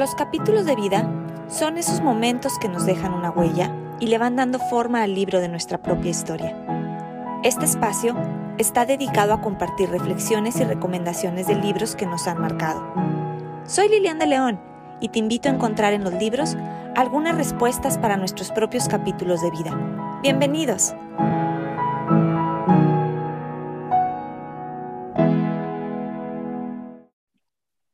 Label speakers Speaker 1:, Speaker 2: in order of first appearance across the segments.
Speaker 1: Los capítulos de vida son esos momentos que nos dejan una huella y le van dando forma al libro de nuestra propia historia. Este espacio está dedicado a compartir reflexiones y recomendaciones de libros que nos han marcado. Soy Lilian de León y te invito a encontrar en los libros algunas respuestas para nuestros propios capítulos de vida. Bienvenidos.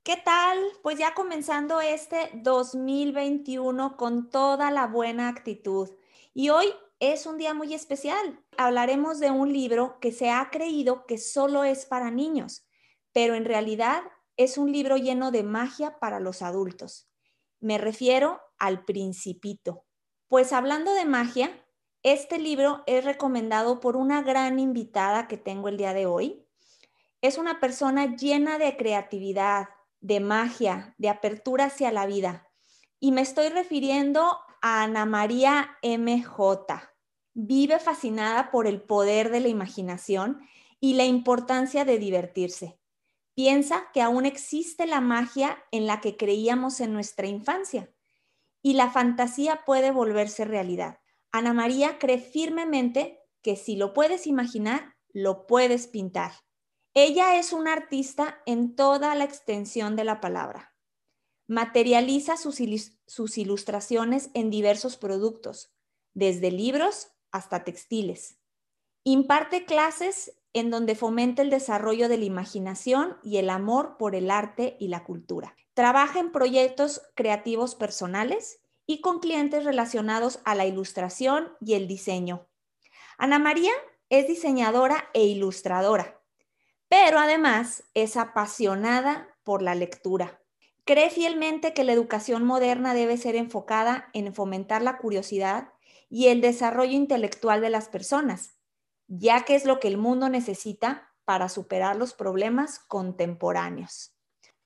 Speaker 1: ¿Qué tal? Pues ya comenzando este 2021 con toda la buena actitud. Y hoy es un día muy especial. Hablaremos de un libro que se ha creído que solo es para niños, pero en realidad es un libro lleno de magia para los adultos. Me refiero al Principito. Pues hablando de magia, este libro es recomendado por una gran invitada que tengo el día de hoy. Es una persona llena de creatividad, de magia, de apertura hacia la vida. Y me estoy refiriendo a Ana María MJ. Vive fascinada por el poder de la imaginación y la importancia de divertirse. Piensa que aún existe la magia en la que creíamos en nuestra infancia y la fantasía puede volverse realidad. Ana María cree firmemente que si lo puedes imaginar, lo puedes pintar. Ella es una artista en toda la extensión de la palabra. Materializa sus, sus, ilustraciones en diversos productos, desde libros hasta textiles. Imparte clases en donde fomenta el desarrollo de la imaginación y el amor por el arte y la cultura. Trabaja en proyectos creativos personales y con clientes relacionados a la ilustración y el diseño. Ana María es diseñadora e ilustradora pero además es apasionada por la lectura. Cree fielmente que la educación moderna debe ser enfocada en fomentar la curiosidad y el desarrollo intelectual de las personas, ya que es lo que el mundo necesita para superar los problemas contemporáneos.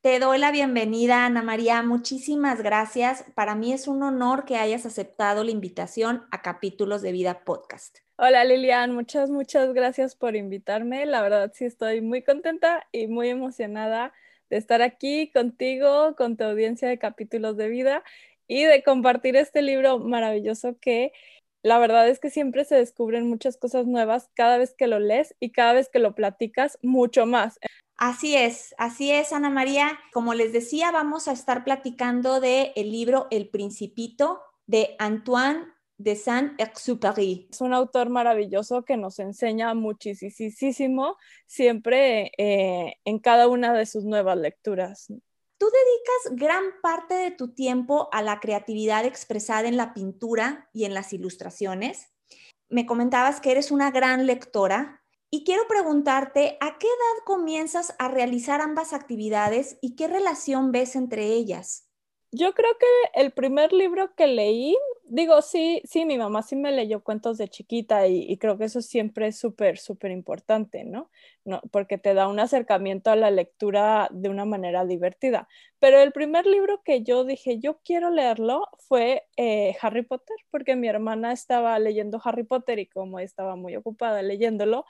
Speaker 1: Te doy la bienvenida, Ana María. Muchísimas gracias. Para mí es un honor que hayas aceptado la invitación a Capítulos de Vida Podcast.
Speaker 2: Hola Lilian, muchas, muchas gracias por invitarme. La verdad sí estoy muy contenta y muy emocionada de estar aquí contigo, con tu audiencia de Capítulos de Vida y de compartir este libro maravilloso que la verdad es que siempre se descubren muchas cosas nuevas cada vez que lo lees y cada vez que lo platicas mucho más.
Speaker 1: Así es, así es, Ana María. Como les decía, vamos a estar platicando del el libro El Principito de Antoine de Saint-Exupéry.
Speaker 2: Es un autor maravilloso que nos enseña muchísimo siempre eh, en cada una de sus nuevas lecturas.
Speaker 1: Tú dedicas gran parte de tu tiempo a la creatividad expresada en la pintura y en las ilustraciones. Me comentabas que eres una gran lectora. Y quiero preguntarte, ¿a qué edad comienzas a realizar ambas actividades y qué relación ves entre ellas?
Speaker 2: Yo creo que el primer libro que leí, digo, sí, sí, mi mamá sí me leyó cuentos de chiquita y, creo que eso siempre es súper, súper importante, ¿no? ¿no? Porque te da un acercamiento a la lectura de una manera divertida. Pero el primer libro que yo dije, yo quiero leerlo, fue eh, Harry Potter, porque mi hermana estaba leyendo Harry Potter y como estaba muy ocupada leyéndolo,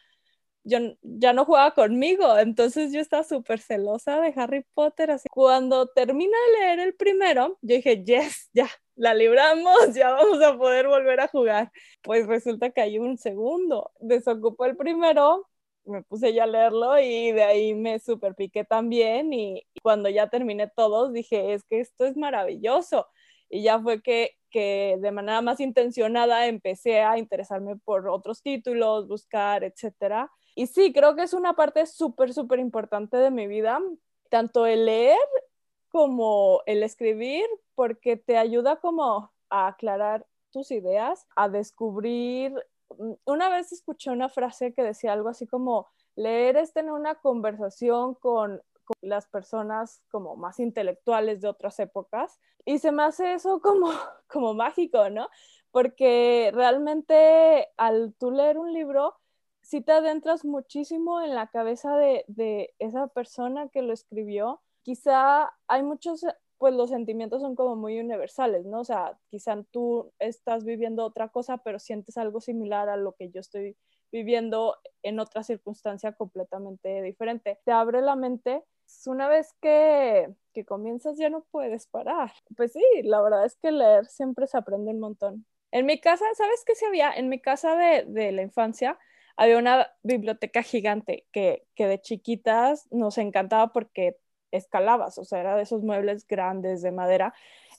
Speaker 2: yo ya no jugaba conmigo, entonces yo estaba súper celosa de Harry Potter. Así. Cuando termina de leer el primero, yo dije, yes, ya, la libramos, ya vamos a poder volver a jugar. Pues resulta que hay un segundo, desocupó el primero, me puse ya a leerlo y de ahí me super piqué también y, cuando ya terminé todos dije, es que esto es maravilloso. Y ya fue que, que de manera más intencionada empecé a interesarme por otros títulos, buscar, etcétera y sí, creo que es una parte súper, súper importante de mi vida, tanto el leer como el escribir, porque te ayuda como a aclarar tus ideas, a descubrir. Mm, una vez escuché una frase que decía algo así como, leer es tener una conversación con, las personas como más intelectuales de otras épocas y se me hace eso como, como mágico, ¿no? Porque realmente al tú leer un libro, si te adentras muchísimo en la cabeza de, esa persona que lo escribió. Quizá hay muchos, pues los sentimientos son como muy universales, ¿no? O sea, quizá tú estás viviendo otra cosa, pero sientes algo similar a lo que yo estoy viviendo en otra circunstancia completamente diferente. Te abre la mente una vez que, que comienzas ya no puedes parar. Pues sí, la verdad es que leer siempre se aprende un montón. En mi casa, ¿sabes qué se había? En mi casa de, de la infancia había una biblioteca gigante que, que de chiquitas nos encantaba porque escalabas, o sea, era de esos muebles grandes de madera.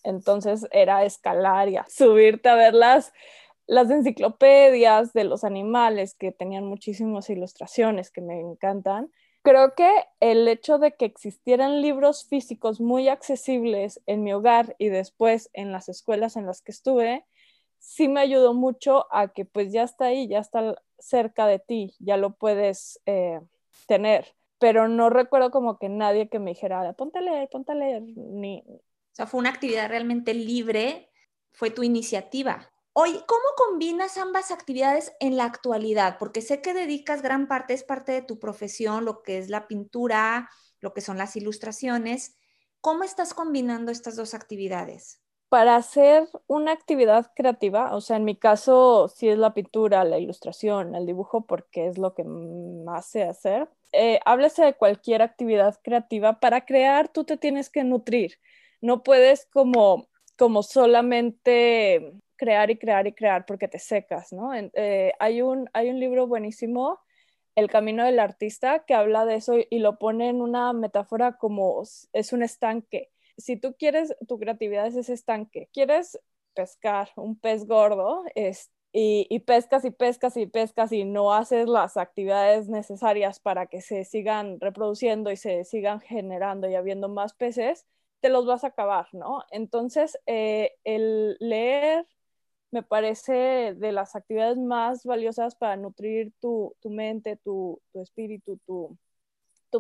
Speaker 2: Entonces era escalar y subirte a ver las, las enciclopedias de los animales que tenían muchísimas ilustraciones que me encantan. Creo que el hecho de que existieran libros físicos muy accesibles en mi hogar y después en las escuelas en las que estuve, sí me ayudó mucho a que pues ya está ahí, ya está cerca de ti, ya lo puedes eh, tener. Pero no recuerdo como que nadie que me dijera, ponte a leer, ponte a leer, ni...
Speaker 1: O sea, fue una actividad realmente libre, fue tu iniciativa. Hoy, ¿cómo combinas ambas actividades en la actualidad? Porque sé que dedicas gran parte, es parte de tu profesión, lo que es la pintura, lo que son las ilustraciones. ¿Cómo estás combinando estas dos actividades?
Speaker 2: Para hacer una actividad creativa, o sea, en mi caso sí es la pintura, la ilustración, el dibujo, porque es lo que más sé hacer. Eh, háblese de cualquier actividad creativa. Para crear, tú te tienes que nutrir. No puedes como, como solamente crear y crear y crear porque te secas, ¿no? Eh, hay, un, hay un libro buenísimo, El Camino del Artista, que habla de eso y lo pone en una metáfora como es un estanque. Si tú quieres, tu creatividad es ese estanque. Quieres pescar un pez gordo es, y, y pescas y pescas y pescas y no haces las actividades necesarias para que se sigan reproduciendo y se sigan generando y habiendo más peces, te los vas a acabar, ¿no? Entonces, eh, el leer me parece de las actividades más valiosas para nutrir tu, mente, tu, espíritu, tu,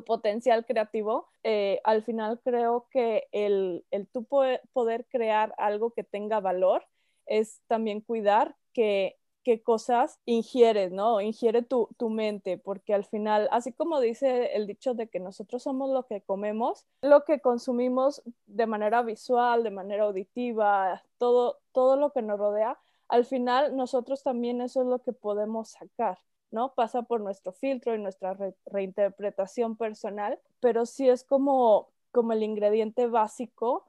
Speaker 2: potencial creativo. Eh, al final creo que el, el tú poder crear algo que tenga valor es también cuidar que qué cosas ingieres, ¿no? Ingiere tu, tu, mente, porque al final, así como dice el dicho de que nosotros somos lo que comemos, lo que consumimos de manera visual, de manera auditiva, todo, todo lo que nos rodea, al final nosotros también eso es lo que podemos sacar. ¿No? Pasa por nuestro filtro y nuestra reinterpretación personal, pero sí es como, como el ingrediente básico,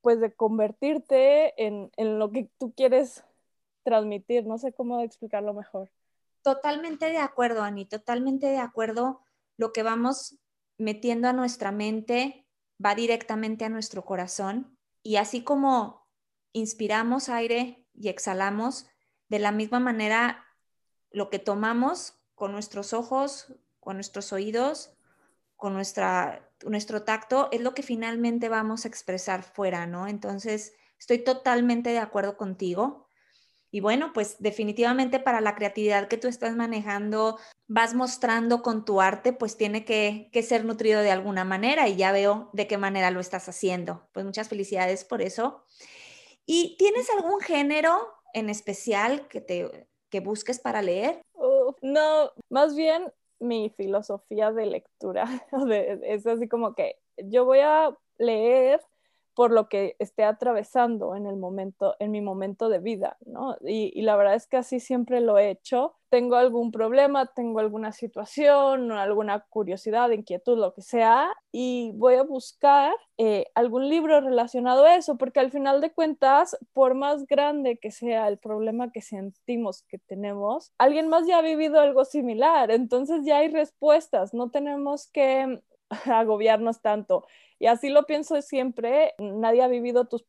Speaker 2: pues de convertirte en, en lo que tú quieres transmitir. No sé cómo explicarlo mejor.
Speaker 1: Totalmente de acuerdo, Ani, totalmente de acuerdo. Lo que vamos metiendo a nuestra mente va directamente a nuestro corazón y así como inspiramos aire y exhalamos, de la misma manera lo que tomamos con nuestros ojos, con nuestros oídos, con nuestra, nuestro tacto, es lo que finalmente vamos a expresar fuera, ¿no? Entonces, estoy totalmente de acuerdo contigo. Y bueno, pues definitivamente para la creatividad que tú estás manejando, vas mostrando con tu arte, pues tiene que, ser nutrido de alguna manera y ya veo de qué manera lo estás haciendo. Pues muchas felicidades por eso. ¿Y tienes algún género en especial que te que busques para leer?
Speaker 2: no, más bien mi filosofía de lectura es así como que yo voy a leer por lo que esté atravesando en el momento, en mi momento de vida, ¿no? Y, la verdad es que así siempre lo he hecho. Tengo algún problema, tengo alguna situación, alguna curiosidad, inquietud, lo que sea, y voy a buscar eh, algún libro relacionado a eso, porque al final de cuentas, por más grande que sea el problema que sentimos que tenemos, alguien más ya ha vivido algo similar, entonces ya hay respuestas, no tenemos que agobiarnos tanto. Y así lo pienso siempre, nadie ha vivido tus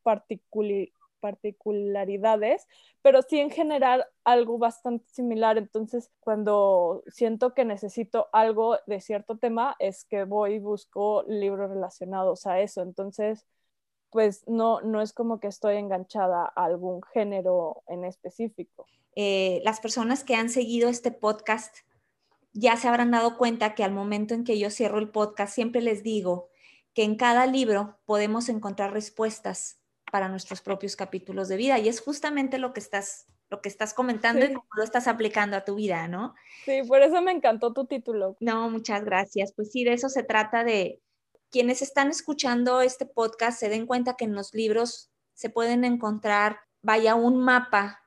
Speaker 2: particularidades, pero sí en general algo bastante similar. Entonces, cuando siento que necesito algo de cierto tema, es que voy y busco libros relacionados a eso. Entonces, pues no, no es como que estoy enganchada a algún género en específico.
Speaker 1: Eh, las personas que han seguido este podcast ya se habrán dado cuenta que al momento en que yo cierro el podcast, siempre les digo que en cada libro podemos encontrar respuestas para nuestros propios capítulos de vida y es justamente lo que estás lo que estás comentando y cómo lo estás aplicando a tu vida, ¿no?
Speaker 2: Sí, por eso me encantó tu título.
Speaker 1: No, muchas gracias. Pues sí, de eso se trata de quienes están escuchando este podcast se den cuenta que en los libros se pueden encontrar, vaya, un mapa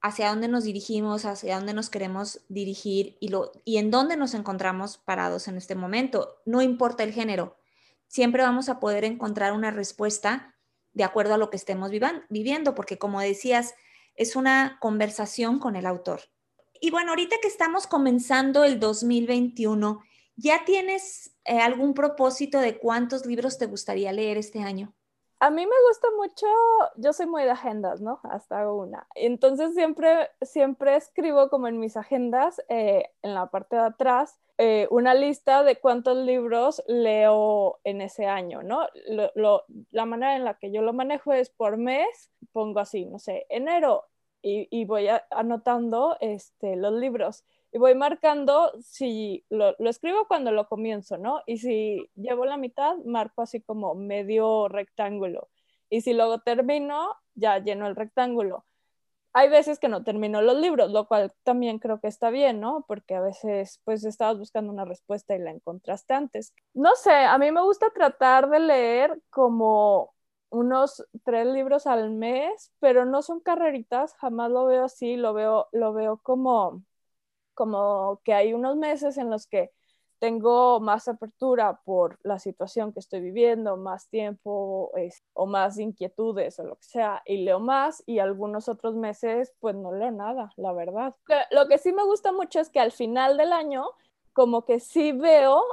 Speaker 1: hacia dónde nos dirigimos, hacia dónde nos queremos dirigir y, lo, y en dónde nos encontramos parados en este momento. No importa el género, siempre vamos a poder encontrar una respuesta de acuerdo a lo que estemos viviendo, porque como decías, es una conversación con el autor. Y bueno, ahorita que estamos comenzando el 2021, ¿ya tienes eh, algún propósito de cuántos libros te gustaría leer este año?
Speaker 2: A mí me gusta mucho, yo soy muy de agendas, ¿no? Hasta una. Entonces siempre, siempre escribo como en mis agendas, eh, en la parte de atrás, eh, una lista de cuántos libros leo en ese año, ¿no? la manera en la que yo lo manejo es por mes, pongo así, no sé, enero, y, voy anotando este, los libros y voy marcando si lo, lo, escribo cuando lo comienzo, ¿no? Y si llevo la mitad, marco así como medio rectángulo. Y si luego termino, ya lleno el rectángulo hay veces que no termino los libros, lo cual también creo que está bien, ¿no? Porque a veces pues estabas buscando una respuesta y la encontraste antes. No sé, a mí me gusta tratar de leer como unos tres libros al mes, pero no son carreritas, jamás lo veo así, lo veo, lo veo como, como que hay unos meses en los que tengo más apertura por la situación que estoy viviendo, más tiempo o más inquietudes o lo que sea, y leo más y algunos otros meses pues no leo nada, la verdad. Lo que sí me gusta mucho es que al final del año como que sí veo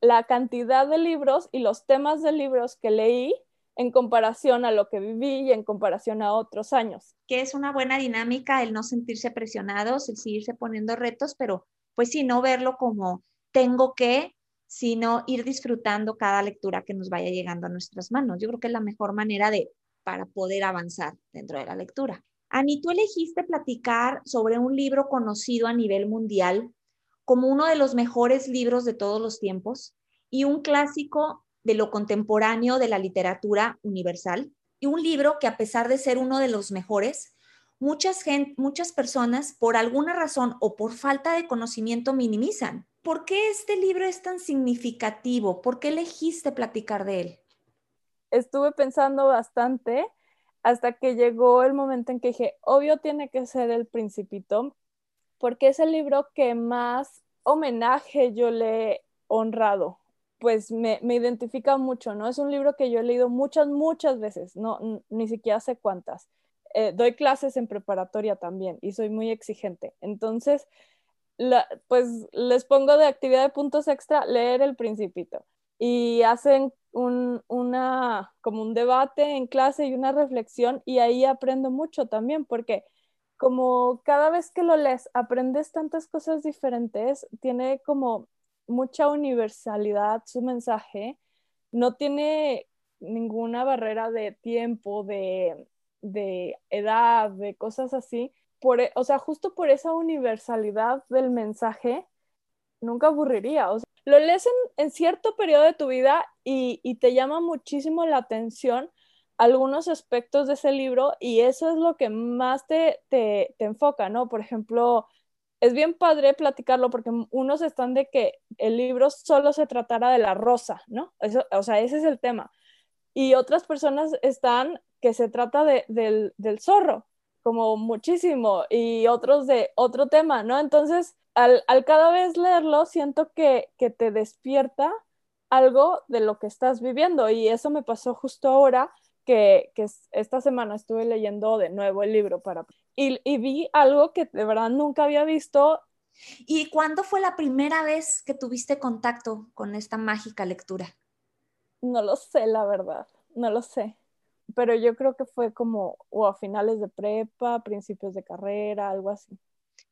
Speaker 2: la cantidad de libros y los temas de libros que leí en comparación a lo que viví y en comparación a otros años.
Speaker 1: Que es una buena dinámica el no sentirse presionados, el seguirse poniendo retos, pero pues sí, no verlo como tengo que, sino ir disfrutando cada lectura que nos vaya llegando a nuestras manos. Yo creo que es la mejor manera de para poder avanzar dentro de la lectura. Ani, tú elegiste platicar sobre un libro conocido a nivel mundial como uno de los mejores libros de todos los tiempos y un clásico de lo contemporáneo de la literatura universal y un libro que a pesar de ser uno de los mejores, muchas, gente, muchas personas por alguna razón o por falta de conocimiento minimizan. ¿Por qué este libro es tan significativo? ¿Por qué elegiste platicar de él?
Speaker 2: Estuve pensando bastante hasta que llegó el momento en que dije, obvio tiene que ser El Principito, porque es el libro que más homenaje yo le he honrado. Pues me, identifica mucho, ¿no? Es un libro que yo he leído muchas, muchas veces, no, ni siquiera sé cuántas. Eh, doy clases en preparatoria también y soy muy exigente. Entonces, pues les pongo de actividad de puntos extra leer el principito y hacen un, una, como un debate en clase y una reflexión y ahí aprendo mucho también porque como cada vez que lo lees aprendes tantas cosas diferentes, tiene como mucha universalidad su mensaje, no tiene ninguna barrera de tiempo, de, de edad, de cosas así e, o sea, justo por esa universalidad del mensaje, nunca aburriría. O lo lees en, cierto periodo de tu vida y, te llama muchísimo la atención algunos aspectos de ese libro y eso es lo que más te, te, enfoca, ¿no? Por ejemplo, es bien padre platicarlo porque unos están de que el libro solo se tratara de la rosa, ¿no? Eso, o sea, ese es el tema. Y otras personas están que se trata de, del, del zorro como muchísimo y otros de otro tema, ¿no? Entonces, al, cada vez leerlo, siento que, te despierta algo de lo que estás viviendo y eso me pasó justo ahora que, esta semana estuve leyendo de nuevo el libro para y, y, vi algo que de verdad nunca había visto.
Speaker 1: ¿Y cuándo fue la primera vez que tuviste contacto con esta mágica lectura?
Speaker 2: No lo sé, la verdad, no lo sé pero yo creo que fue como o a finales de prepa, principios de carrera, algo así.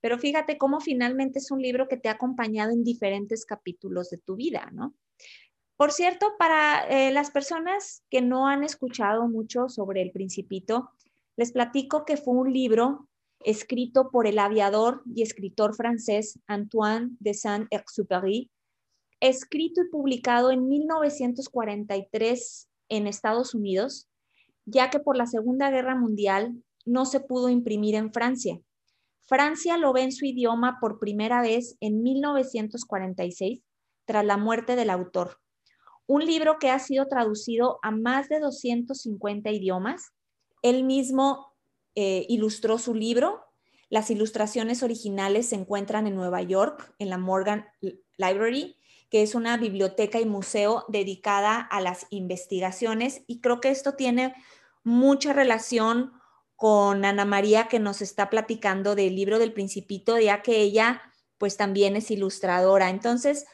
Speaker 1: Pero fíjate cómo finalmente es un libro que te ha acompañado en diferentes capítulos de tu vida, ¿no? Por cierto, para eh, las personas que no han escuchado mucho sobre El Principito, les platico que fue un libro escrito por el aviador y escritor francés Antoine de Saint-Exupéry, escrito y publicado en 1943 en Estados Unidos ya que por la Segunda Guerra Mundial no se pudo imprimir en Francia. Francia lo ve en su idioma por primera vez en 1946, tras la muerte del autor. Un libro que ha sido traducido a más de 250 idiomas. Él mismo eh, ilustró su libro. Las ilustraciones originales se encuentran en Nueva York, en la Morgan Library, que es una biblioteca y museo dedicada a las investigaciones y creo que esto tiene mucha relación con Ana María que nos está platicando del libro del principito, ya que ella pues también es ilustradora. Entonces,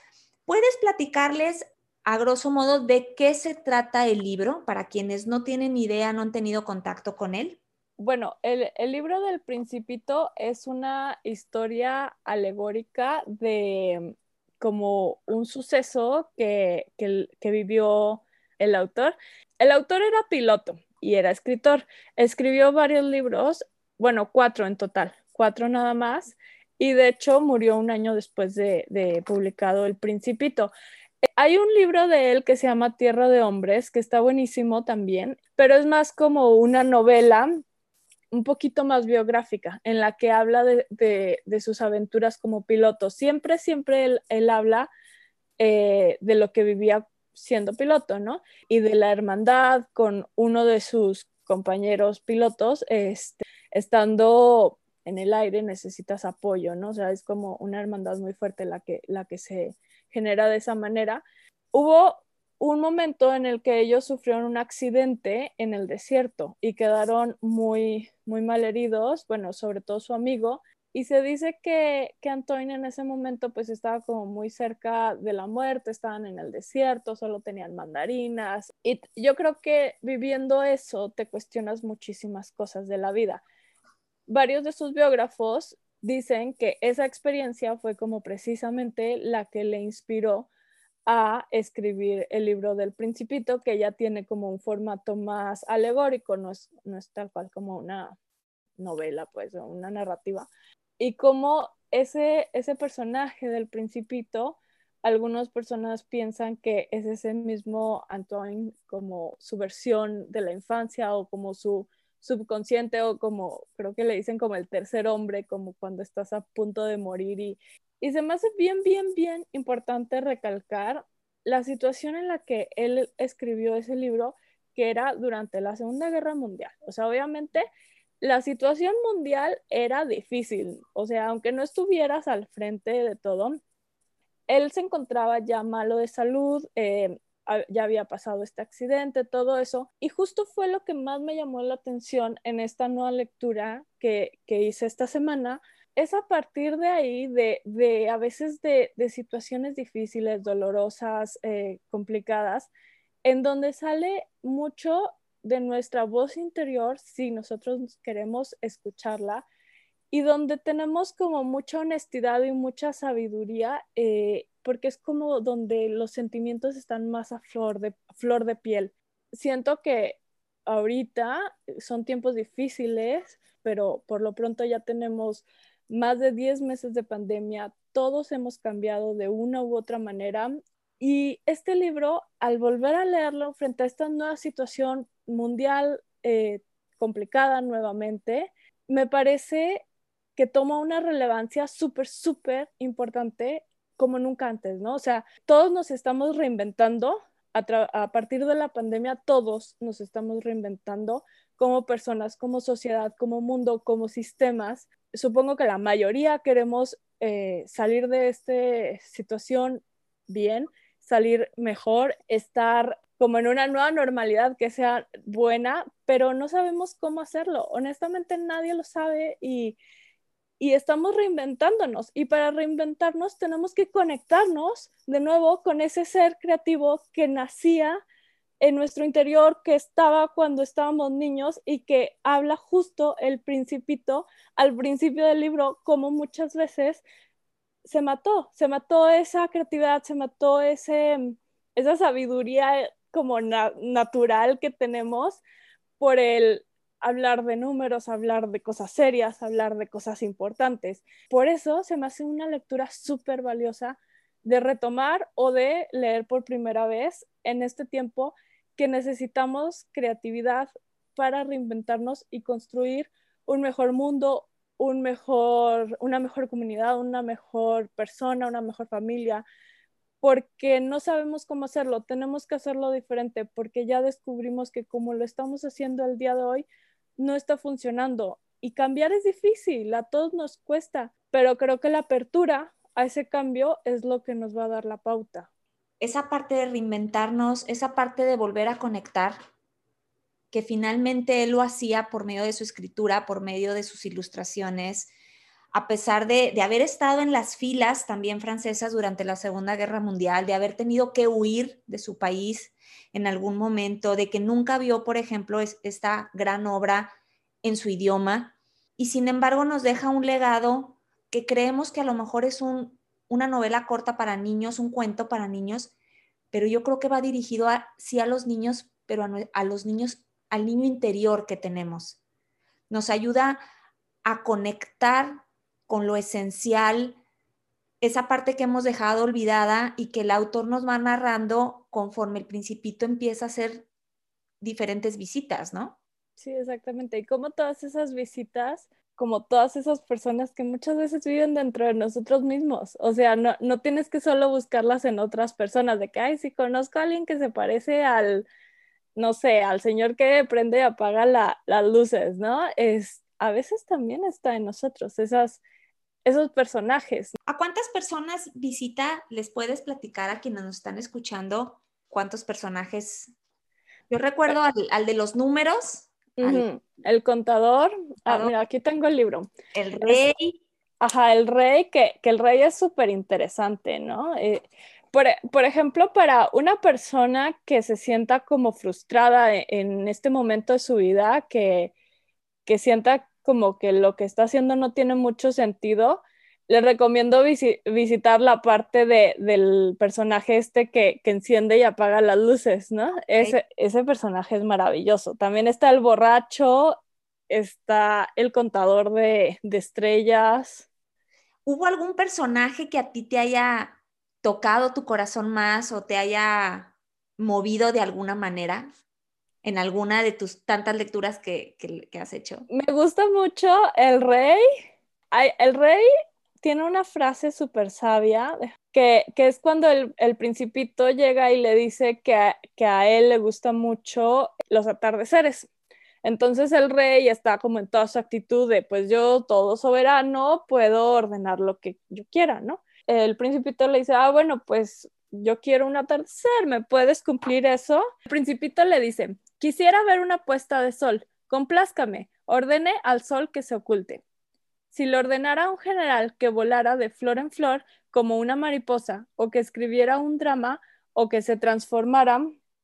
Speaker 1: ¿puedes platicarles a grosso modo de qué se trata el libro para quienes no tienen idea, no han tenido contacto con él?
Speaker 2: Bueno, el, libro del principito es una historia alegórica de como un suceso que, que vivió el autor. El autor era piloto y era escritor. Escribió varios libros, bueno, cuatro en total, cuatro nada más, y de hecho murió un año después de, publicado El Principito. Hay un libro de él que se llama Tierra de Hombres, que está buenísimo también, pero es más como una novela un poquito más biográfica, en la que habla de, sus aventuras como piloto. Siempre, siempre él, habla eh, de lo que vivía siendo piloto, ¿no? Y de la hermandad con uno de sus compañeros pilotos, este, estando en el aire necesitas apoyo, ¿no? O sea, es como una hermandad muy fuerte la que, la que se genera de esa manera. Hubo un momento en el que ellos sufrieron un accidente en el desierto y quedaron muy, muy mal heridos, bueno, sobre todo su amigo, y se dice que, que Antoine en ese momento pues estaba como muy cerca de la muerte, estaban en el desierto, solo tenían mandarinas. Y yo creo que viviendo eso te cuestionas muchísimas cosas de la vida. Varios de sus biógrafos dicen que esa experiencia fue como precisamente la que le inspiró a escribir el libro del principito, que ya tiene como un formato más alegórico, no es, no es tal cual como una novela, pues, o una narrativa, y como ese, ese personaje del principito, algunas personas piensan que es ese mismo Antoine como su versión de la infancia o como su subconsciente o como creo que le dicen como el tercer hombre, como cuando estás a punto de morir y, y se me bien, bien, bien importante recalcar la situación en la que él escribió ese libro, que era durante la Segunda Guerra Mundial. O sea, obviamente la situación mundial era difícil, o sea, aunque no estuvieras al frente de todo, él se encontraba ya malo de salud, eh, ya había pasado este accidente, todo eso, y justo fue lo que más me llamó la atención en esta nueva lectura que, hice esta semana, es a partir de ahí, de, a veces de, situaciones difíciles, dolorosas, eh, complicadas, en donde sale mucho de nuestra voz interior si nosotros queremos escucharla y donde tenemos como mucha honestidad y mucha sabiduría, eh, porque es como donde los sentimientos están más a flor de, flor de piel. Siento que ahorita son tiempos difíciles, pero por lo pronto ya tenemos más de 10 meses de pandemia, todos hemos cambiado de una u otra manera y este libro, al volver a leerlo frente a esta nueva situación mundial eh, complicada nuevamente, me parece que toma una relevancia súper, súper importante como nunca antes, ¿no? O sea, todos nos estamos reinventando, a, a, partir de la pandemia todos nos estamos reinventando como personas, como sociedad, como mundo, como sistemas. Supongo que la mayoría queremos eh, salir de esta situación bien, salir mejor, estar como en una nueva normalidad que sea buena, pero no sabemos cómo hacerlo. Honestamente nadie lo sabe y, estamos reinventándonos. Y para reinventarnos tenemos que conectarnos de nuevo con ese ser creativo que nacía en nuestro interior, que estaba cuando estábamos niños y que habla justo el principito al principio del libro, como muchas veces se mató, se mató esa creatividad, se mató ese, esa sabiduría como natural que tenemos por el hablar de números, hablar de cosas serias, hablar de cosas importantes. Por eso se me hace una lectura súper valiosa de retomar o de leer por primera vez en este tiempo que necesitamos creatividad para reinventarnos y construir un mejor mundo, un mejor, una mejor comunidad, una mejor persona, una mejor familia, porque no sabemos cómo hacerlo, tenemos que hacerlo diferente, porque ya descubrimos que como lo estamos haciendo el día de hoy, no está funcionando. Y cambiar es difícil, a todos nos cuesta, pero creo que la apertura a ese cambio es lo que nos va a dar la pauta.
Speaker 1: Esa parte de reinventarnos, esa parte de volver a conectar, que finalmente él lo hacía por medio de su escritura, por medio de sus ilustraciones, a pesar de, de, haber estado en las filas también francesas durante la Segunda Guerra Mundial, de haber tenido que huir de su país en algún momento, de que nunca vio, por ejemplo, esta gran obra en su idioma, y sin embargo nos deja un legado que creemos que a lo mejor es un, una novela corta para niños, un cuento para niños, pero yo creo que va dirigido a, sí a los niños, pero a los niños, al niño interior que tenemos. Nos ayuda a conectar con lo esencial, esa parte que hemos dejado olvidada y que el autor nos va narrando conforme el principito empieza a hacer diferentes visitas, ¿no?
Speaker 2: Sí, exactamente. Y como todas esas visitas, como todas esas personas que muchas veces viven dentro de nosotros mismos. O sea, no, no tienes que solo buscarlas en otras personas, de que, ay, si conozco a alguien que se parece al, no sé, al señor que prende y apaga las luces, ¿no? Es, a veces también está en nosotros, esas esos personajes.
Speaker 1: ¿A cuántas personas visita les puedes platicar a quienes nos están escuchando cuántos personajes? Yo recuerdo al, de los números.
Speaker 2: El contador. Ah, mira, aquí tengo el libro.
Speaker 1: El rey.
Speaker 2: ajá, el rey, que, el rey es súper interesante, ¿no? Eh, por, ejemplo, para una persona que se sienta como frustrada e, en, este momento de su vida, que, que sienta como que lo que está haciendo no tiene mucho sentido, le recomiendo visitar la parte de, del personaje este que, enciende y apaga las luces, ¿no? Ese, ese personaje es maravilloso. También está el borracho, está el contador de, de estrellas.
Speaker 1: ¿Hubo algún personaje que a ti te haya tocado tu corazón más o te haya movido de alguna manera? En alguna de tus tantas lecturas que, has hecho?
Speaker 2: Me gusta mucho El Rey. el Rey tiene una frase súper sabia que, es cuando el, principito llega y le dice que a, que a él le gustan mucho los atardeceres. Entonces el rey está como en toda su actitud de, pues yo, todo soberano, puedo ordenar lo que yo quiera, ¿no? El principito le dice, ah, bueno, pues yo quiero un atardecer, ¿me puedes cumplir eso? El principito le dice, Quisiera ver una puesta de sol. Complázcame. Ordene al sol que se oculte. Si le ordenara un general que volara de flor en flor como una mariposa, o que escribiera un drama, o que se transformara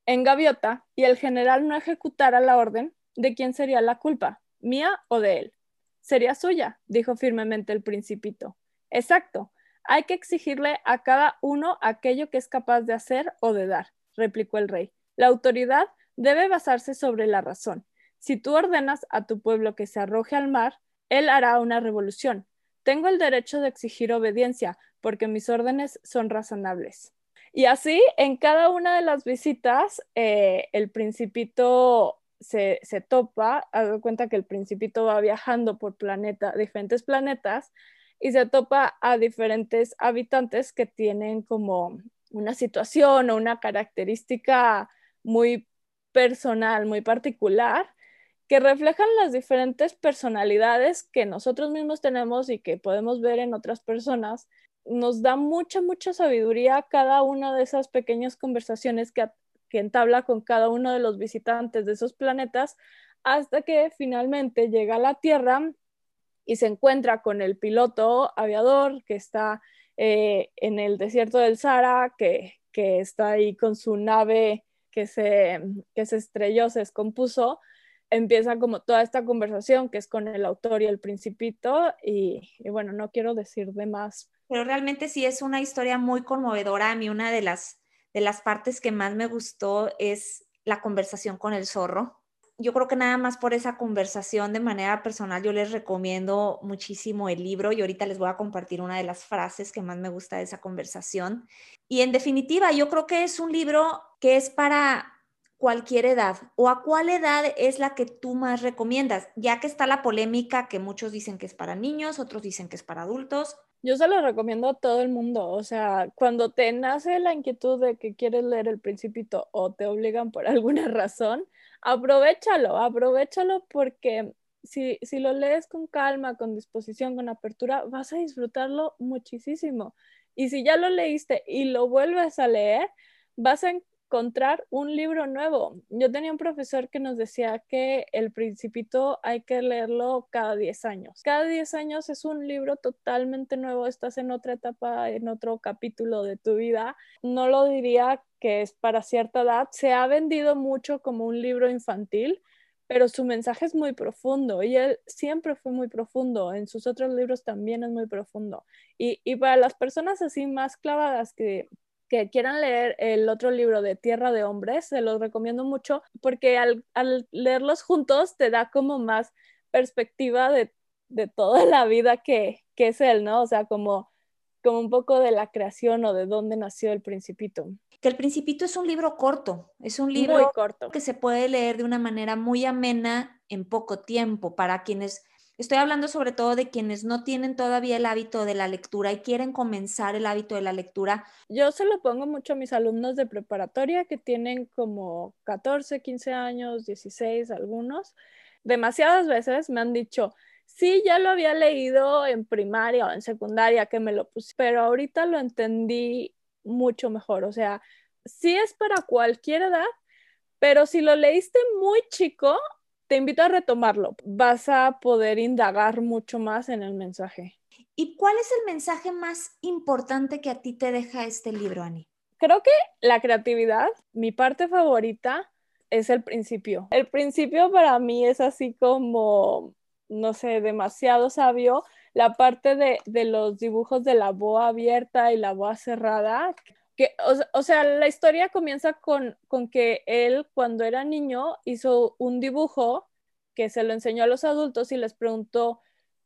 Speaker 2: en gaviota, y el general no ejecutara la orden, ¿de quién sería la culpa? ¿Mía o de él? Sería suya, dijo firmemente el principito. Exacto. Hay que exigirle a cada uno aquello que es capaz de hacer o de dar, replicó el rey. La autoridad debe basarse sobre la razón. Si tú ordenas a tu pueblo que se arroje al mar, él hará una revolución. Tengo el derecho de exigir obediencia, porque mis órdenes son razonables. Y así, en cada una de las visitas, eh, el principito se, topa, haz cuenta que el principito va viajando por planeta, diferentes planetas, y se topa a diferentes habitantes que tienen como una situación o una característica muy personal, muy particular, que reflejan las diferentes personalidades que nosotros mismos tenemos y que podemos ver en otras personas. Nos da mucha, mucha sabiduría cada una de esas pequeñas conversaciones que, que entabla con cada uno de los visitantes de esos planetas hasta que finalmente llega a la Tierra y se encuentra con el piloto aviador que está eh, en el desierto del Sahara, que, que está ahí con su nave que se, que se estrelló, se descompuso, empieza como toda esta conversación que es con el autor y el principito y, bueno, no quiero decir de más.
Speaker 1: Pero realmente sí es una historia muy conmovedora. A mí una de las, de las partes que más me gustó es la conversación con el zorro. Yo creo que nada más por esa conversación de manera personal yo les recomiendo muchísimo el libro y ahorita les voy a compartir una de las frases que más me gusta de esa conversación. Y en definitiva, yo creo que es un libro que es para cualquier edad o a cuál edad es la que tú más recomiendas, ya que está la polémica que muchos dicen que es para niños, otros dicen que es para adultos.
Speaker 2: Yo se lo recomiendo a todo el mundo, o sea, cuando te nace la inquietud de que quieres leer El Principito o te obligan por alguna razón, aprovechalo, aprovechalo porque si, si lo lees con calma, con disposición, con apertura, vas a disfrutarlo muchísimo. Y si ya lo leíste y lo vuelves a leer, vas a encontrar un libro nuevo. Yo tenía un profesor que nos decía que El Principito hay que leerlo cada 10 años. Cada 10 años es un libro totalmente nuevo, estás en otra etapa, en otro capítulo de tu vida. No lo diría que es para cierta edad. Se ha vendido mucho como un libro infantil, pero su mensaje es muy profundo y él siempre fue muy profundo. En sus otros libros también es muy profundo. Y, y para las personas así más clavadas que, que quieran leer el otro libro de Tierra de Hombres, se los recomiendo mucho porque al, leerlos juntos te da como más perspectiva de, toda la vida que, que, es él, ¿no? O sea, como, como un poco de la creación o de dónde nació el principito.
Speaker 1: Que el principito es un libro corto, es un libro corto. que se puede leer de una manera muy amena en poco tiempo para quienes Estoy hablando sobre todo de quienes no tienen todavía el hábito de la lectura y quieren comenzar el hábito de la lectura.
Speaker 2: Yo se lo pongo mucho a mis alumnos de preparatoria que tienen como 14, 15 años, 16 algunos. Demasiadas veces me han dicho, sí, ya lo había leído en primaria o en secundaria que me lo puse, pero ahorita lo entendí mucho mejor. O sea, sí es para cualquier edad, pero si lo leíste muy chico, te invito a retomarlo. Vas a poder indagar mucho más en el mensaje.
Speaker 1: ¿Y cuál es el mensaje más importante que a ti te deja este libro, Ani?
Speaker 2: Creo que la creatividad, mi parte favorita, es el principio. El principio para mí es así como, no sé, demasiado sabio. La parte de, de los dibujos de la boa abierta y la boa cerrada, que, o, sea, la historia comienza con, con que él cuando era niño hizo un dibujo que se lo enseñó a los adultos y les preguntó,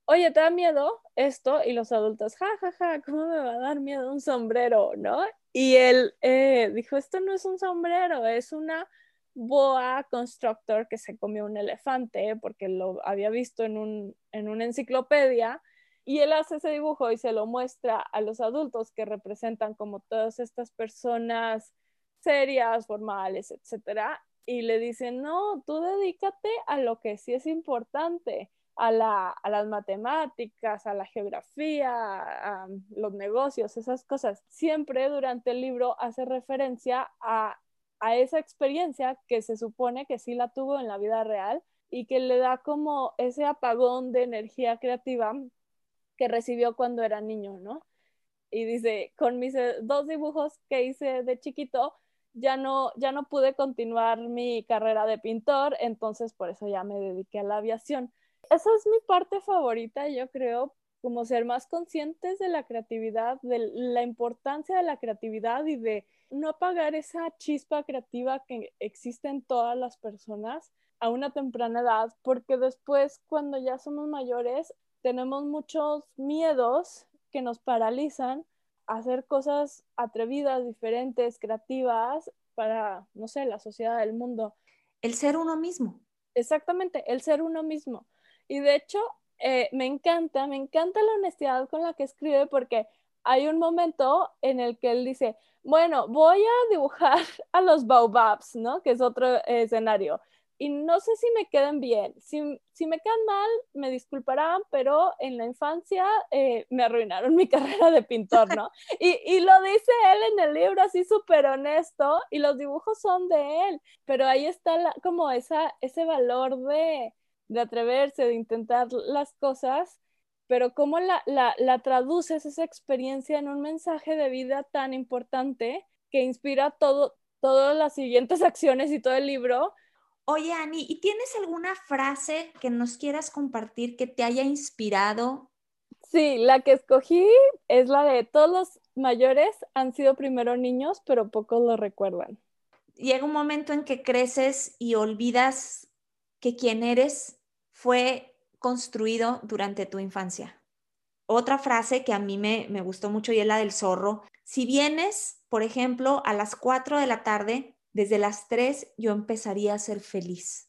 Speaker 2: oye, ¿te da miedo esto? Y los adultos, ja, ja, ja, ¿cómo me va a dar miedo un sombrero? ¿No? Y él eh, dijo, esto no es un sombrero, es una boa constructor que se comió un elefante porque lo había visto en, un, en una enciclopedia y él hace ese dibujo y se lo muestra a los adultos que representan como todas estas personas serias, formales, etcétera, y le dicen, no, tú dedícate a lo que sí es importante, a, la, a las matemáticas, a la geografía, a los negocios, esas cosas. Siempre durante el libro hace referencia a, a esa experiencia que se supone que sí la tuvo en la vida real y que le da como ese apagón de energía creativa que recibió cuando era niño, ¿no? Y dice, con mis eh, dos dibujos que hice de chiquito, ya no, ya no pude continuar mi carrera de pintor, entonces por eso ya me dediqué a la aviación. Esa es mi parte favorita, yo creo, como ser más conscientes de la creatividad, de la importancia de la creatividad y de no apagar esa chispa creativa que existe en todas las personas a una temprana edad, porque después cuando ya somos mayores tenemos muchos miedos que nos paralizan a hacer cosas atrevidas, diferentes, creativas para, no sé, la sociedad del mundo.
Speaker 1: El ser uno mismo.
Speaker 2: Exactamente, el ser uno mismo. Y de hecho, eh, me encanta, me encanta la honestidad con la que escribe porque hay un momento en el que él dice, bueno, voy a dibujar a los baobabs, ¿no? Que es otro escenario y no sé si me queden bien. Si, me quedan mal, me disculparán, pero en la infancia eh, me arruinaron mi carrera de pintor, ¿no? Y, lo dice él en el libro así súper honesto y los dibujos son de él, pero ahí está como esa, ese valor de, de atreverse, de intentar las cosas, pero cómo la, la, la traduces esa experiencia en un mensaje de vida tan importante que inspira todo, todas las siguientes acciones y todo el libro
Speaker 1: Oye, Ani, ¿y tienes alguna frase que nos quieras compartir que te haya inspirado?
Speaker 2: Sí, la que escogí es la de todos los mayores han sido primero niños, pero pocos lo recuerdan.
Speaker 1: Llega un momento en que creces y olvidas que quien eres fue construido durante tu infancia. Otra frase que a mí me, me gustó mucho y es la del zorro. Si vienes, por ejemplo, a las 4 de la tarde, desde las tres yo empezaría a ser feliz.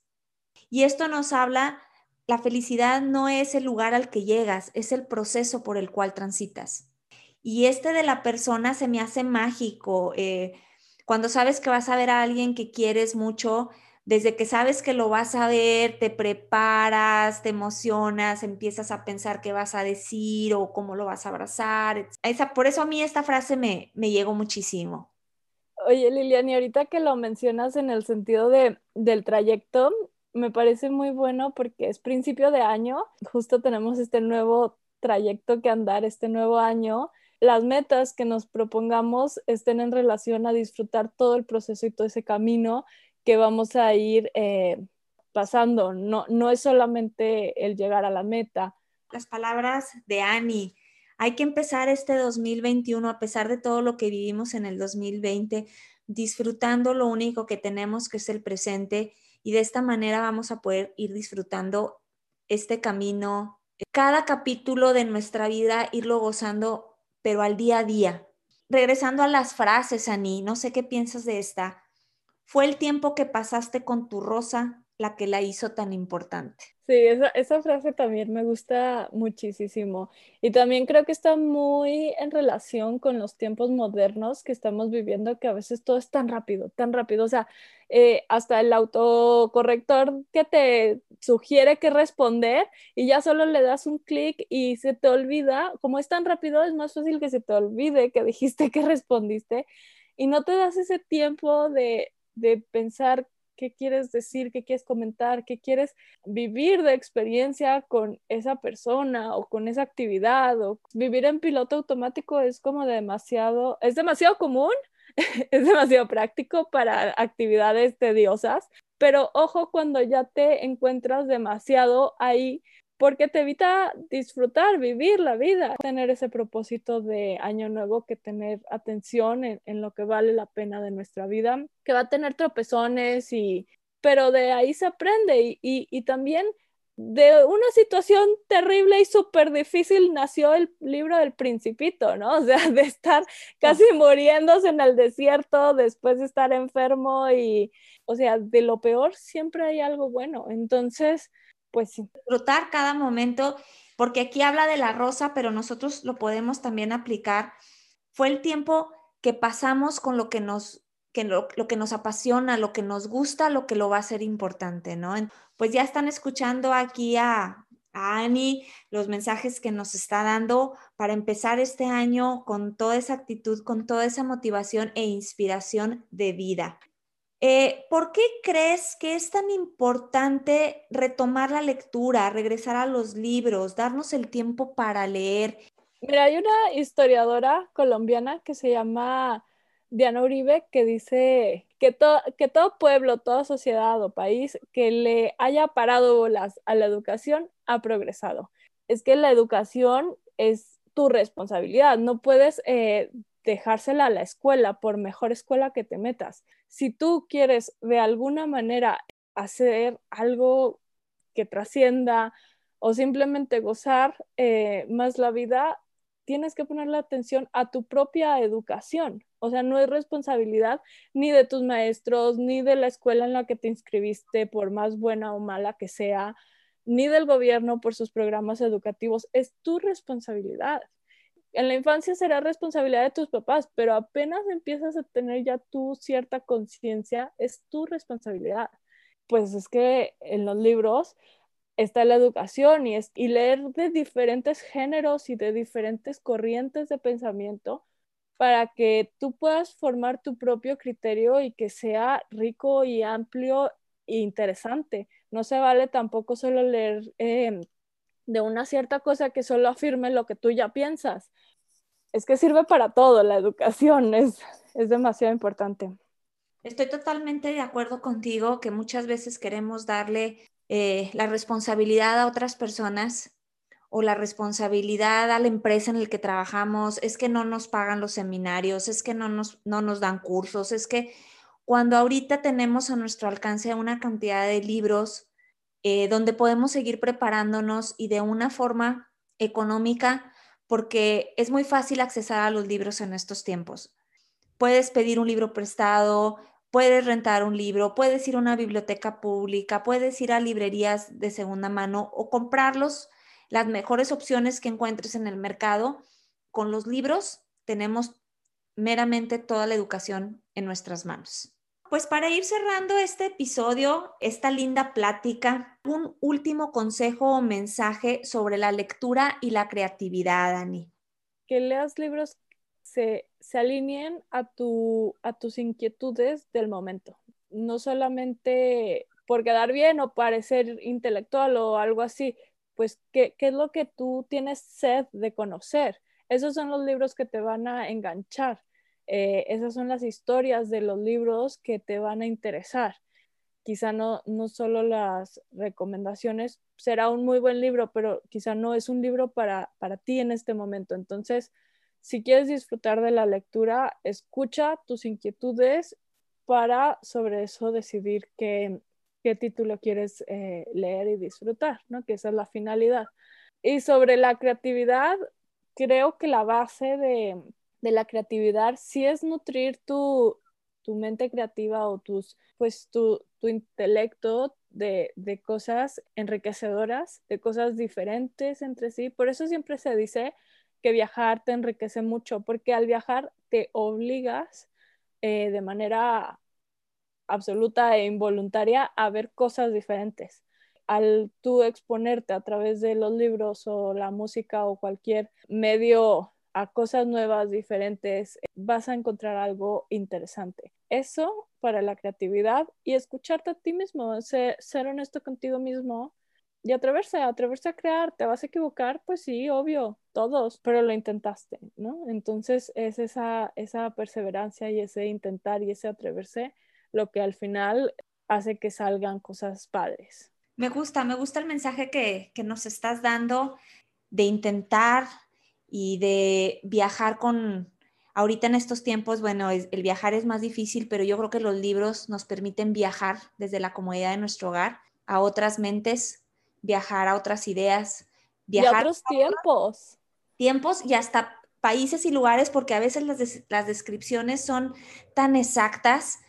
Speaker 1: Y esto nos habla, la felicidad no es el lugar al que llegas, es el proceso por el cual transitas. Y este de la persona se me hace mágico. Eh, cuando sabes que vas a ver a alguien que quieres mucho, desde que sabes que lo vas a ver, te preparas, te emocionas, empiezas a pensar qué vas a decir o cómo lo vas a abrazar. Esa, por eso a mí esta frase me, me llegó muchísimo.
Speaker 2: Oye, Lilian, y ahorita que lo mencionas en el sentido de, del trayecto, me parece muy bueno porque es principio de año, justo tenemos este nuevo trayecto que andar, este nuevo año. Las metas que nos propongamos estén en relación a disfrutar todo el proceso y todo ese camino que vamos a ir eh, pasando. No, no es solamente el llegar a la meta.
Speaker 1: Las palabras de Annie. Hay que empezar este 2021 a pesar de todo lo que vivimos en el 2020, disfrutando lo único que tenemos, que es el presente, y de esta manera vamos a poder ir disfrutando este camino, cada capítulo de nuestra vida, irlo gozando, pero al día a día. Regresando a las frases, Ani, no sé qué piensas de esta. Fue el tiempo que pasaste con tu rosa la que la hizo tan importante.
Speaker 2: Sí, esa, esa, frase también me gusta muchísimo. Y también creo que está muy en relación con los tiempos modernos que estamos viviendo, que a veces todo es tan rápido, tan rápido. O sea, eh, hasta el autocorrector que te sugiere que responder y ya solo le das un clic y se te olvida. Como es tan rápido, es más fácil que se te olvide que dijiste que respondiste y no te das ese tiempo de de pensar qué quieres decir, qué quieres comentar, qué quieres vivir de experiencia con esa persona o con esa actividad o vivir en piloto automático es como demasiado, es demasiado común, es demasiado práctico para actividades tediosas, pero ojo cuando ya te encuentras demasiado ahí porque te evita disfrutar, vivir la vida, tener ese propósito de año nuevo que tener atención en, lo que vale la pena de nuestra vida, que va a tener tropezones y, pero de ahí se aprende y, y, también de una situación terrible y súper difícil nació el libro del principito, ¿no? O sea, de estar casi muriéndose en el desierto después de estar enfermo y, o sea, de lo peor siempre hay algo bueno. Entonces, pues.
Speaker 1: Disfrutar cada momento, porque aquí habla de la rosa, pero nosotros lo podemos también aplicar. Fue el tiempo que pasamos con lo que nos que lo, que nos apasiona, lo que nos gusta, lo que lo va a ser importante, ¿no? Pues ya están escuchando aquí a, a Ani los mensajes que nos está dando para empezar este año con toda esa actitud, con toda esa motivación e inspiración de vida. Eh, ¿Por qué crees que es tan importante retomar la lectura, regresar a los libros, darnos el tiempo para leer?
Speaker 2: Mira, hay una historiadora colombiana que se llama Diana Uribe que dice que, todo pueblo, toda sociedad o país que le haya parado bolas a la educación ha progresado. Es que la educación es tu responsabilidad, no puedes eh, dejársela a la escuela, por mejor escuela que te metas. Si tú quieres de alguna manera hacer algo que trascienda o simplemente gozar eh, más la vida, tienes que ponerle atención a tu propia educación. O sea, no es responsabilidad ni de tus maestros, ni de la escuela en la que te inscribiste, por más buena o mala que sea, ni del gobierno por sus programas educativos. Es tu responsabilidad en la infancia será responsabilidad de tus papás, pero apenas empiezas a tener ya tu cierta conciencia, es tu responsabilidad. Pues es que en los libros está la educación y, es, y leer de diferentes géneros y de diferentes corrientes de pensamiento para que tú puedas formar tu propio criterio y que sea rico y amplio e interesante. No se vale tampoco solo leer em, de una cierta cosa que solo afirme lo que tú ya piensas. Es que sirve para todo, la educación es, es demasiado importante.
Speaker 1: Estoy totalmente de acuerdo contigo que muchas veces queremos darle eh, la responsabilidad a otras personas o la responsabilidad a la empresa en la que trabajamos, es que no nos pagan los seminarios, es que no nos, no nos dan cursos, es que cuando ahorita tenemos a nuestro alcance una cantidad de libros eh, donde podemos seguir preparándonos y de una forma económica, porque es muy fácil accesar a los libros en estos tiempos. Puedes pedir un libro prestado, puedes rentar un libro, puedes ir a una biblioteca pública, puedes ir a librerías de segunda mano o comprarlos, las mejores opciones que encuentres en el mercado. Con los libros tenemos meramente toda la educación en nuestras manos. Pues para ir cerrando este episodio, esta linda plática, un último consejo o mensaje sobre la lectura y la creatividad, Dani.
Speaker 2: Que leas libros se, se alineen a, tu, a tus inquietudes del momento. No solamente por quedar bien o parecer intelectual o algo así, pues ¿qué, qué es lo que tú tienes sed de conocer. Esos son los libros que te van a enganchar eh, esas son las historias de los libros que te van a interesar. Quizá no, no solo las recomendaciones, será un muy buen libro, pero quizá no es un libro para, para ti en este momento. Entonces, si quieres disfrutar de la lectura, escucha tus inquietudes para sobre eso decidir qué, qué título quieres eh, leer y disfrutar, ¿no? Que esa es la finalidad. Y sobre la creatividad, creo que la base de, de la creatividad sí es nutrir tu, mente creativa o tus, pues tu, intelecto de, cosas enriquecedoras, de cosas diferentes entre sí. Por eso siempre se dice que viajar te enriquece mucho, porque al viajar te obligas eh, de manera absoluta e involuntaria a ver cosas diferentes. Al tú exponerte a través de los libros o la música o cualquier medio a cosas nuevas, diferentes, vas a encontrar algo interesante. Eso para la creatividad y escucharte a ti mismo, ser, honesto contigo mismo y atreverse, atreverse a crear. ¿Te vas a equivocar? Pues sí, obvio, todos, pero lo intentaste, ¿no? Entonces es esa, esa perseverancia y ese intentar y ese atreverse lo que al final hace que salgan cosas padres.
Speaker 1: Me gusta, me gusta el mensaje que, que nos estás dando de intentar, y de viajar con, ahorita en estos tiempos, bueno, el viajar es más difícil, pero yo creo que los libros nos permiten viajar desde la comodidad de nuestro hogar a otras mentes, viajar a otras ideas, viajar
Speaker 2: a otros tiempos.
Speaker 1: Tiempos y hasta países y lugares, porque a veces las, las descripciones son tan exactas.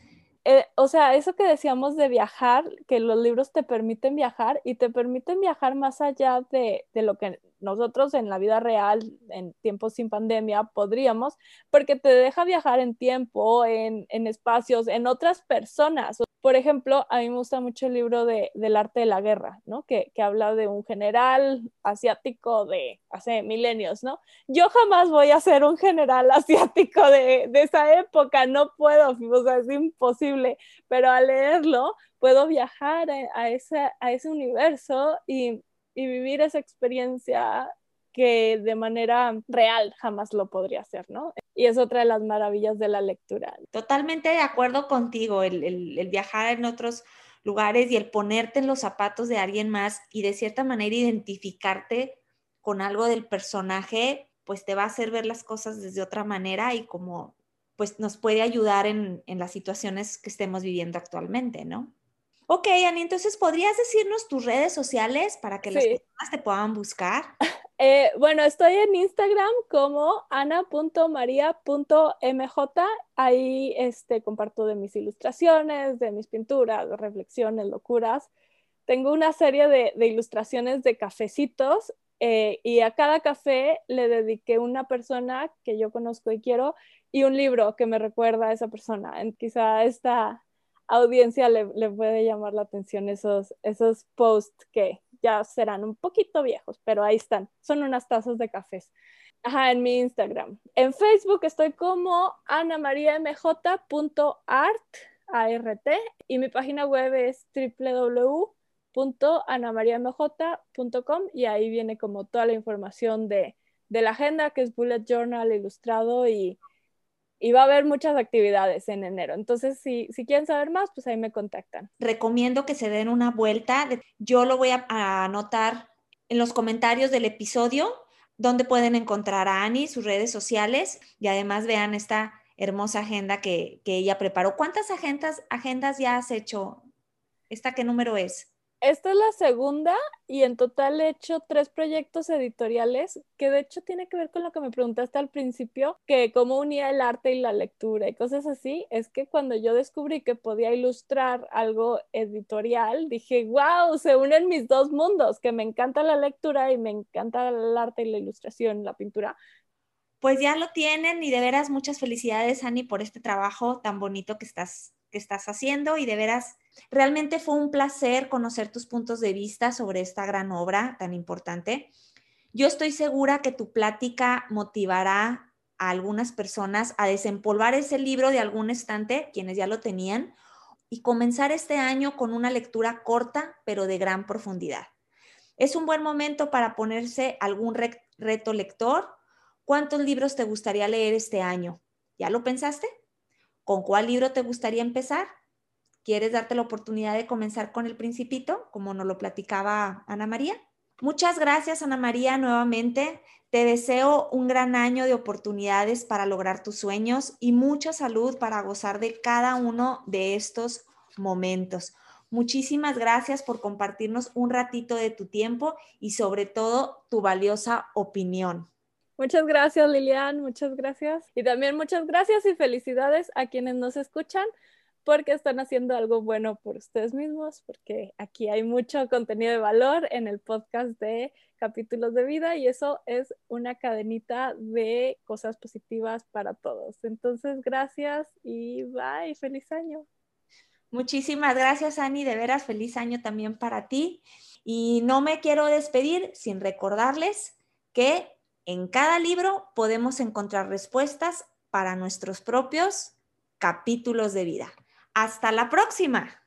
Speaker 2: Eh, o sea, eso que decíamos de viajar, que los libros te permiten viajar y te permiten viajar más allá de, de lo que nosotros en la vida real, en tiempos sin pandemia, podríamos, porque te deja viajar en tiempo, en, espacios, en otras personas. Por ejemplo, a mí me gusta mucho el libro de, del arte de la guerra, ¿no? Que, habla de un general asiático de hace milenios, ¿no? Yo jamás voy a ser un general asiático de, de esa época, no puedo, o sea, es imposible, pero al leerlo puedo viajar a, a ese universo y y vivir esa experiencia que de manera real jamás lo podría hacer, ¿no? Y es otra de las maravillas de la lectura.
Speaker 1: Totalmente de acuerdo contigo, el, el, viajar en otros lugares y el ponerte en los zapatos de alguien más y de cierta manera identificarte con algo del personaje, pues te va a hacer ver las cosas desde otra manera y como pues nos puede ayudar en, en las situaciones que estemos viviendo actualmente, ¿no? Ok, Ani, entonces, ¿podrías decirnos tus redes sociales para que las personas te puedan buscar?
Speaker 2: Eh, bueno, estoy en Instagram como ana.maria.mj. Ahí este, comparto de mis ilustraciones, de mis pinturas, reflexiones, locuras. Tengo una serie de, ilustraciones de cafecitos eh, y a cada café le dediqué una persona que yo conozco y quiero y un libro que me recuerda a esa persona. Quizá esta audiencia le, puede llamar la atención esos, esos posts que ya serán un poquito viejos, pero ahí están. Son unas tazas de cafés. Ajá, en mi Instagram. En Facebook estoy como anamariamj.art, ART, y mi página web es www.anamariamj.com y ahí viene como toda la información de, de la agenda, que es bullet journal ilustrado y, y va a haber muchas actividades en enero. Entonces, si, si quieren saber más, pues ahí me contactan.
Speaker 1: Recomiendo que se den una vuelta. Yo lo voy a, anotar en los comentarios del episodio, donde pueden encontrar a Ani, sus redes sociales y además vean esta hermosa agenda que, que ella preparó. ¿Cuántas agendas, agendas ya has hecho? ¿Esta qué número es?
Speaker 2: Esta es la segunda y en total he hecho tres proyectos editoriales que de hecho tiene que ver con lo que me preguntaste al principio, que cómo unía el arte y la lectura y cosas así. Es que cuando yo descubrí que podía ilustrar algo editorial, dije, wow, se unen mis dos mundos, que me encanta la lectura y me encanta el arte y la ilustración, la pintura.
Speaker 1: Pues ya lo tienen y de veras muchas felicidades, Ani, por este trabajo tan bonito que estás que estás haciendo y de veras, realmente fue un placer conocer tus puntos de vista sobre esta gran obra tan importante. Yo estoy segura que tu plática motivará a algunas personas a desempolvar ese libro de algún estante, quienes ya lo tenían, y comenzar este año con una lectura corta, pero de gran profundidad. Es un buen momento para ponerse algún reto lector. ¿Cuántos libros te gustaría leer este año? ¿Ya lo pensaste? ¿Con cuál libro te gustaría empezar? ¿Quieres darte la oportunidad de comenzar con El Principito, como nos lo platicaba Ana María? Muchas gracias, Ana María, nuevamente. Te deseo un gran año de oportunidades para lograr tus sueños y mucha salud para gozar de cada uno de estos momentos. Muchísimas gracias por compartirnos un ratito de tu tiempo y sobre todo tu valiosa opinión.
Speaker 2: Muchas gracias Lilian, muchas gracias. Y también muchas gracias y felicidades a quienes nos escuchan porque están haciendo algo bueno por ustedes mismos, porque aquí hay mucho contenido de valor en el podcast de capítulos de vida y eso es una cadenita de cosas positivas para todos. Entonces, gracias y bye, feliz año.
Speaker 1: Muchísimas gracias, Ani, de veras, feliz año también para ti. Y no me quiero despedir sin recordarles que en cada libro podemos encontrar respuestas para nuestros propios capítulos de vida. Hasta la próxima.